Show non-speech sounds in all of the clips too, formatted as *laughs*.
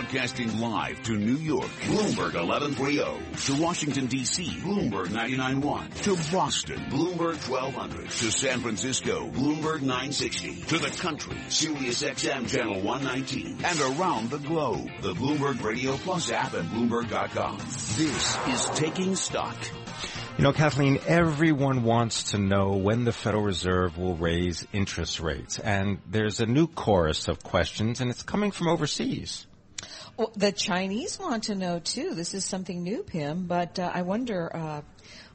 Broadcasting live to New York, Bloomberg 1130. To Washington, D.C., Bloomberg 99.1. To Boston, Bloomberg 1200. To San Francisco, Bloomberg 960. To the country, Sirius XM Channel 119. And around the globe, the Bloomberg Radio Plus app at Bloomberg.com. This is Taking Stock. You know, Kathleen, everyone wants to know when the Federal Reserve will raise interest rates. And there's a new chorus of questions, and it's coming from overseas. Well, the Chinese want to know too. This is something new, Pimm. But uh, I wonder, uh,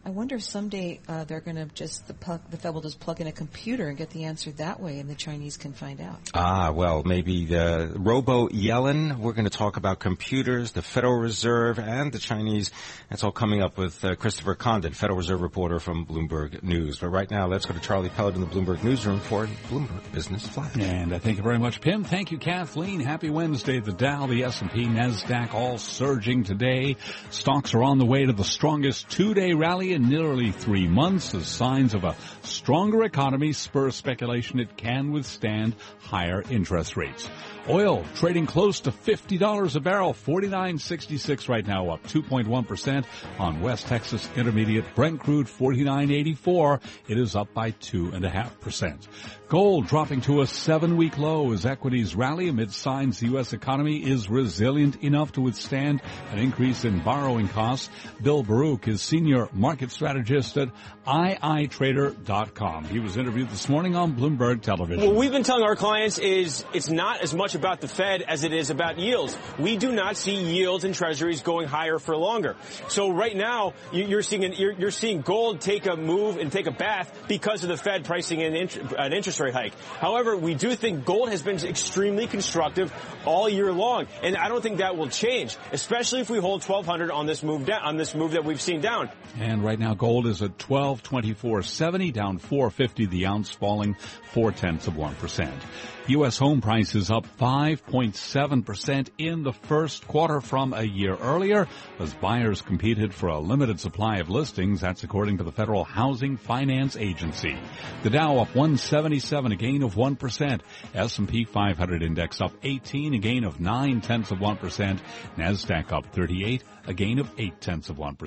I wonder if someday uh, they're going to just the, plug, the Fed will just plug in a computer and get the answer that way, and the Chinese can find out. Ah, well, maybe the Robo Yellen. We're going to talk about computers, the Federal Reserve, and the Chinese. That's all coming up with uh, Christopher Condon, Federal Reserve reporter from Bloomberg News. But right now, let's go to Charlie Pellet in the Bloomberg newsroom for Bloomberg Business Flash. And uh, thank you very much, Pimm. Thank you, Kathleen. Happy Wednesday. The Dow, the Nasdaq, all surging today. Stocks are on the way to the strongest two-day rally in nearly three months as signs of a stronger economy spur speculation it can withstand higher interest rates. Oil trading close to $50 a barrel, 49.66 right now, up 2.1% on West Texas Intermediate Brent crude 49.84. It is up by 2.5%. Gold dropping to a seven-week low as equities rally amid signs the U.S. economy is resilient enough to withstand an increase in borrowing costs. Bill Baruch is senior market strategist at iitrader.com. He was interviewed this morning on Bloomberg Television. What we've been telling our clients is it's not as much about the Fed as it is about yields. We do not see yields in treasuries going higher for longer. So right now, you're seeing an, you're, you're seeing gold take a move and take a bath because of the Fed pricing an, an interest rate hike. However, we do think gold has been extremely constructive all year long, and I don't think that will change, especially if we hold 1200 on this move down, on this move that we've seen down. And right now, gold is at 1224.70, down 450 the ounce, falling four tenths of one percent. U.S. home prices up 5.7% in the first quarter from a year earlier as buyers competed for a limited supply of listings. That's according to the Federal Housing Finance Agency. The Dow up 177, a gain of 1%. S&P 500 index up 18, a gain of 9 tenths of 1%. NASDAQ up 38, a gain of 8 tenths of 1%.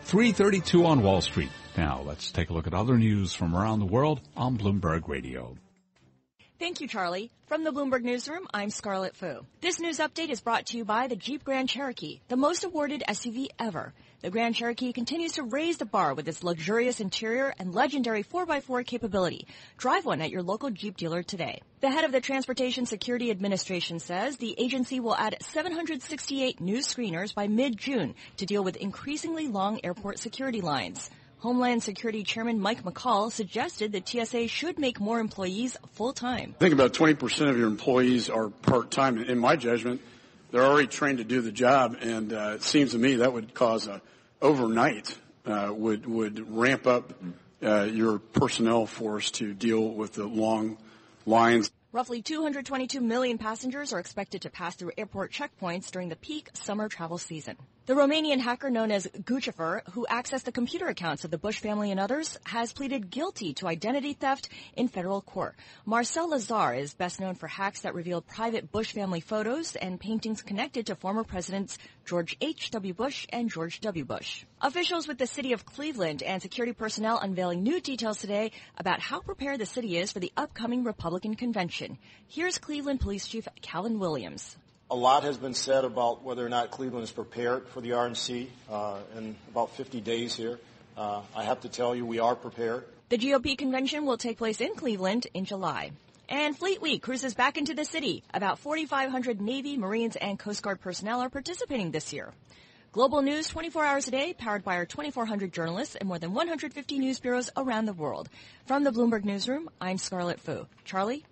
332 on Wall Street. Now let's take a look at other news from around the world on Bloomberg Radio. Thank you, Charlie. From the Bloomberg Newsroom, I'm Scarlet Fu. This news update is brought to you by the Jeep Grand Cherokee, the most awarded SUV ever. The Grand Cherokee continues to raise the bar with its luxurious interior and legendary 4x4 capability. Drive one at your local Jeep dealer today. The head of the Transportation Security Administration says the agency will add 768 new screeners by mid-June to deal with increasingly long airport security lines. Homeland Security Chairman Mike McCaul suggested that TSA should make more employees full-time. I think about 20% of your employees are part-time. In my judgment, they're already trained to do the job, and uh, it seems to me that would cause a overnight uh, would would ramp up uh, your personnel force to deal with the long lines. Roughly 222 million passengers are expected to pass through airport checkpoints during the peak summer travel season. The Romanian hacker known as Guccifer, who accessed the computer accounts of the Bush family and others, has pleaded guilty to identity theft in federal court. Marcel Lazar is best known for hacks that revealed private Bush family photos and paintings connected to former presidents George H.W. Bush and George W. Bush. Officials with the city of Cleveland and security personnel unveiling new details today about how prepared the city is for the upcoming Republican convention. Here's Cleveland Police Chief Calvin Williams. A lot has been said about whether or not Cleveland is prepared for the RNC uh, in about 50 days here. Uh, I have to tell you, we are prepared. The GOP convention will take place in Cleveland in July. And Fleet Week cruises back into the city. About 4,500 Navy, Marines, and Coast Guard personnel are participating this year. Global news 24 hours a day, powered by our 2,400 journalists and more than 150 news bureaus around the world. From the Bloomberg Newsroom, I'm Scarlet Fu. Charlie?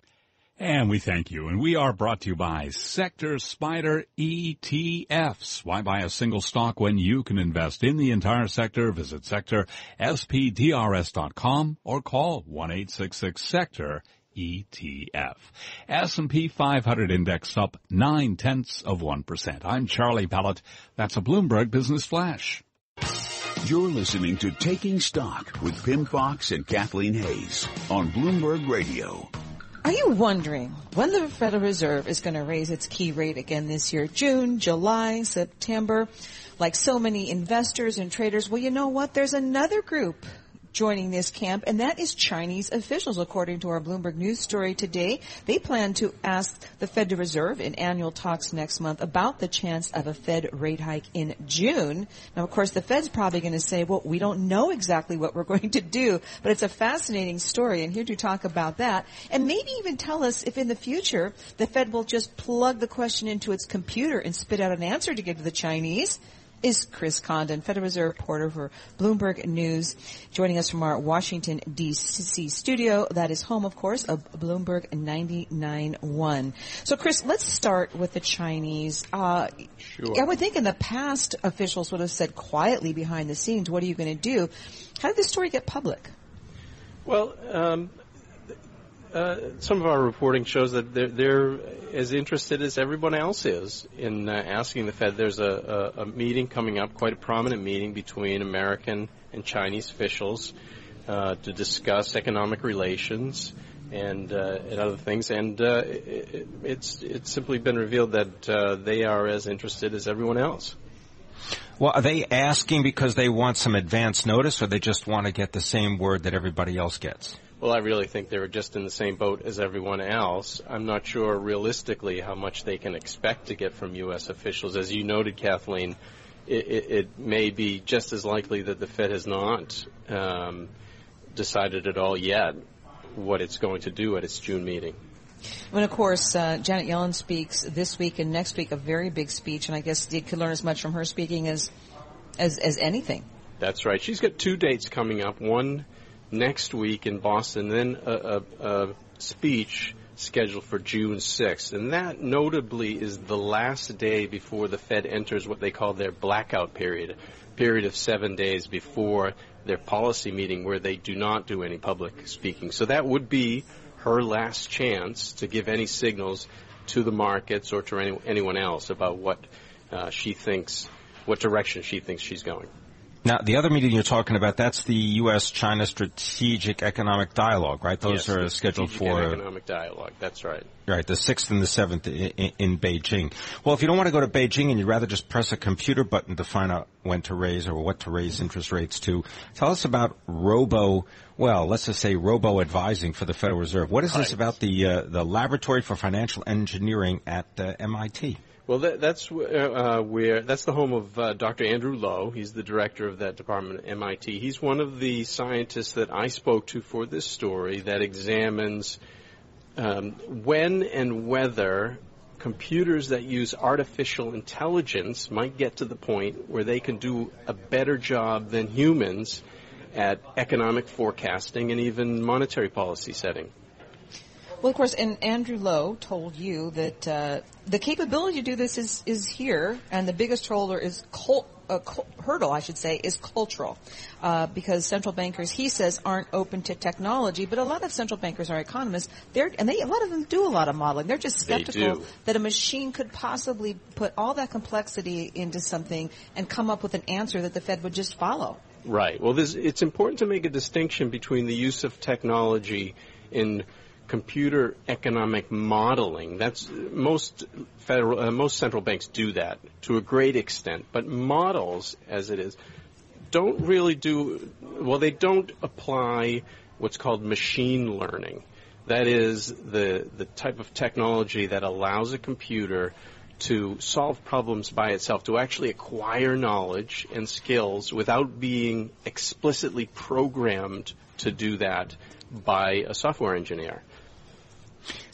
And we thank you. And we are brought to you by Sector Spider ETFs. Why buy a single stock when you can invest in the entire sector? Visit sectorspdrs.com or call 1-866-SECTOR ETF. S&P 500 index up nine tenths of 1%. I'm Charlie Pellet. That's a Bloomberg Business Flash. You're listening to Taking Stock with Pimm Fox and Kathleen Hays on Bloomberg Radio. Are you wondering when the Federal Reserve is going to raise its key rate again this year? June, July, September? Like so many investors and traders, well, you know what? There's another group joining this camp, and that is Chinese officials, according to our Bloomberg News story today. They plan to ask the Federal Reserve in annual talks next month about the chance of a Fed rate hike in June. Now, of course, the Fed's probably going to say, well, we don't know exactly what we're *laughs* going to do, but it's a fascinating story, and here to talk about that, and maybe even tell us if in the future the Fed will just plug the question into its computer and spit out an answer to give to the Chinese is Chris Condon, Federal Reserve reporter for Bloomberg News, joining us from our Washington, D.C. studio. That is home, of course, of Bloomberg 99.1. So, Chris, let's start with the Chinese. Uh, sure. I would think in the past, officials would have said quietly behind the scenes, what are you going to do? How did this story get public? Well, um, uh, some of our reporting shows that they're, they're, as interested as everyone else is in uh, asking the Fed. There's a, a, a, meeting coming up, quite a prominent meeting between American and Chinese officials uh, to discuss economic relations and, uh, and other things. And uh, it, it's it's simply been revealed that they are as interested as everyone else. Well, are they asking because they want some advance notice, or they just want to get the same word that everybody else gets? Well, I really think they were just in the same boat as everyone else. I'm not sure realistically how much they can expect to get from U.S. officials. As you noted, Kathleen, it, it, it may be just as likely that the Fed has not um, decided at all yet what it's going to do at its June meeting. And of course, uh, Janet Yellen speaks this week and next week a very big speech, and I guess you could learn as much from her speaking as as, as anything. That's right. She's got two dates coming up. One next week in Boston, then a, a, a speech scheduled for June 6th. And that notably is the last day before the Fed enters what they call their blackout period, period of seven days before their policy meeting where they do not do any public speaking. So that would be her last chance to give any signals to the markets or to any, anyone else about what uh, she thinks, what direction she thinks she's going. Now, the other meeting you're talking about, that's the U.S.-China Strategic Economic Dialogue, right? Those yes, are scheduled for... Economic Dialogue, that's right. Right, the 6th and the 7th in, in, Beijing. Well, if you don't want to go to Beijing and you'd rather just press a computer button to find out when to raise or what to raise interest rates to, tell us about robo, well, let's just say robo-advising for the Federal Reserve. What is this about the, uh, the Laboratory for Financial Engineering at uh, MIT? Well, that, that's uh, uh, where that's the home of uh, Dr. Andrew Lo. He's the director of that department at MIT. He's one of the scientists that I spoke to for this story that examines um, when and whether computers that use artificial intelligence might get to the point where they can do a better job than humans at economic forecasting and even monetary policy setting. Well, of course, and Andrew Lo told you that uh, the capability to do this is is here, and the biggest hurdle is cult, uh, hurdle, I should say, is cultural, uh, because central bankers, he says, aren't open to technology. But a lot of central bankers are economists. They're and they a lot of them do a lot of modeling. They're just skeptical that a machine could possibly put all that complexity into something and come up with an answer that the Fed would just follow. Right. Well, it's important to make a distinction between the use of technology in computer economic modeling. That's most federal, uh, most central banks do that to a great extent, but models, as it is, don't really do well. They don't apply what's called machine learning. That is the the type of technology that allows a computer to solve problems by itself, to actually acquire knowledge and skills without being explicitly programmed to do that by a software engineer.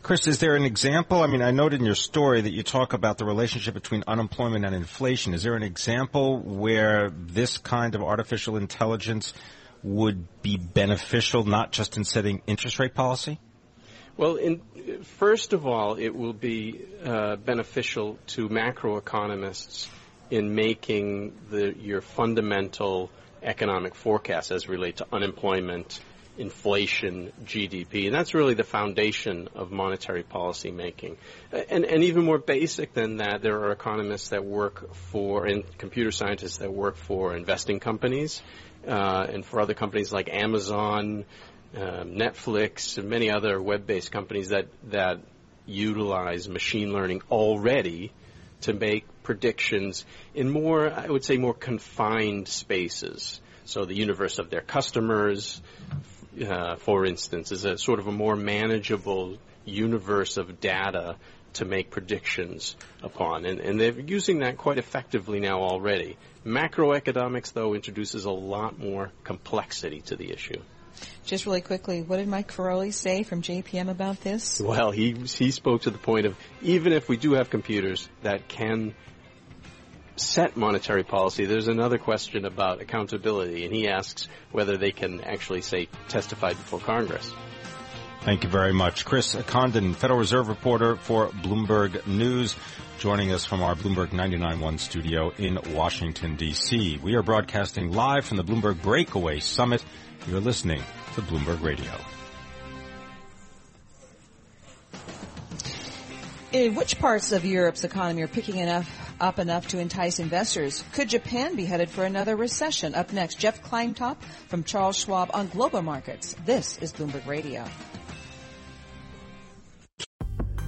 Chris, is there an example? I mean, I noted in your story that you talk about the relationship between unemployment and inflation. Is there an example where this kind of artificial intelligence would be beneficial, not just in setting interest rate policy? Well, in, first of all, it will be uh, beneficial to macroeconomists in making the, your fundamental economic forecasts as relate to unemployment, inflation, GDP, and that's really the foundation of monetary policy making. And, and even more basic than that, there are economists that work for, and computer scientists that work for investing companies, uh, and for other companies like Amazon, um, Netflix, and many other web-based companies that that utilize machine learning already to make predictions in more, I would say, more confined spaces. So the universe of their customers, uh, for instance, is a sort of a more manageable universe of data to make predictions upon. And, and, they're using that quite effectively now already. Macroeconomics, though, introduces a lot more complexity to the issue. Just really quickly, what did Mike Feroli say from JPM about this? Well, he, he spoke to the point of even if we do have computers that can set monetary policy, there's another question about accountability, and he asks whether they can actually, say, testify before Congress. Thank you very much. Chris Condon, Federal Reserve reporter for Bloomberg News, joining us from our Bloomberg 99.1 studio in Washington, D.C. We are broadcasting live from the Bloomberg Breakaway Summit. You're listening to Bloomberg Radio. In which parts of Europe's economy are picking enough up enough to entice investors? Could Japan be headed for another recession? Up next, Jeff Kleintop from Charles Schwab on global markets. This is Bloomberg Radio.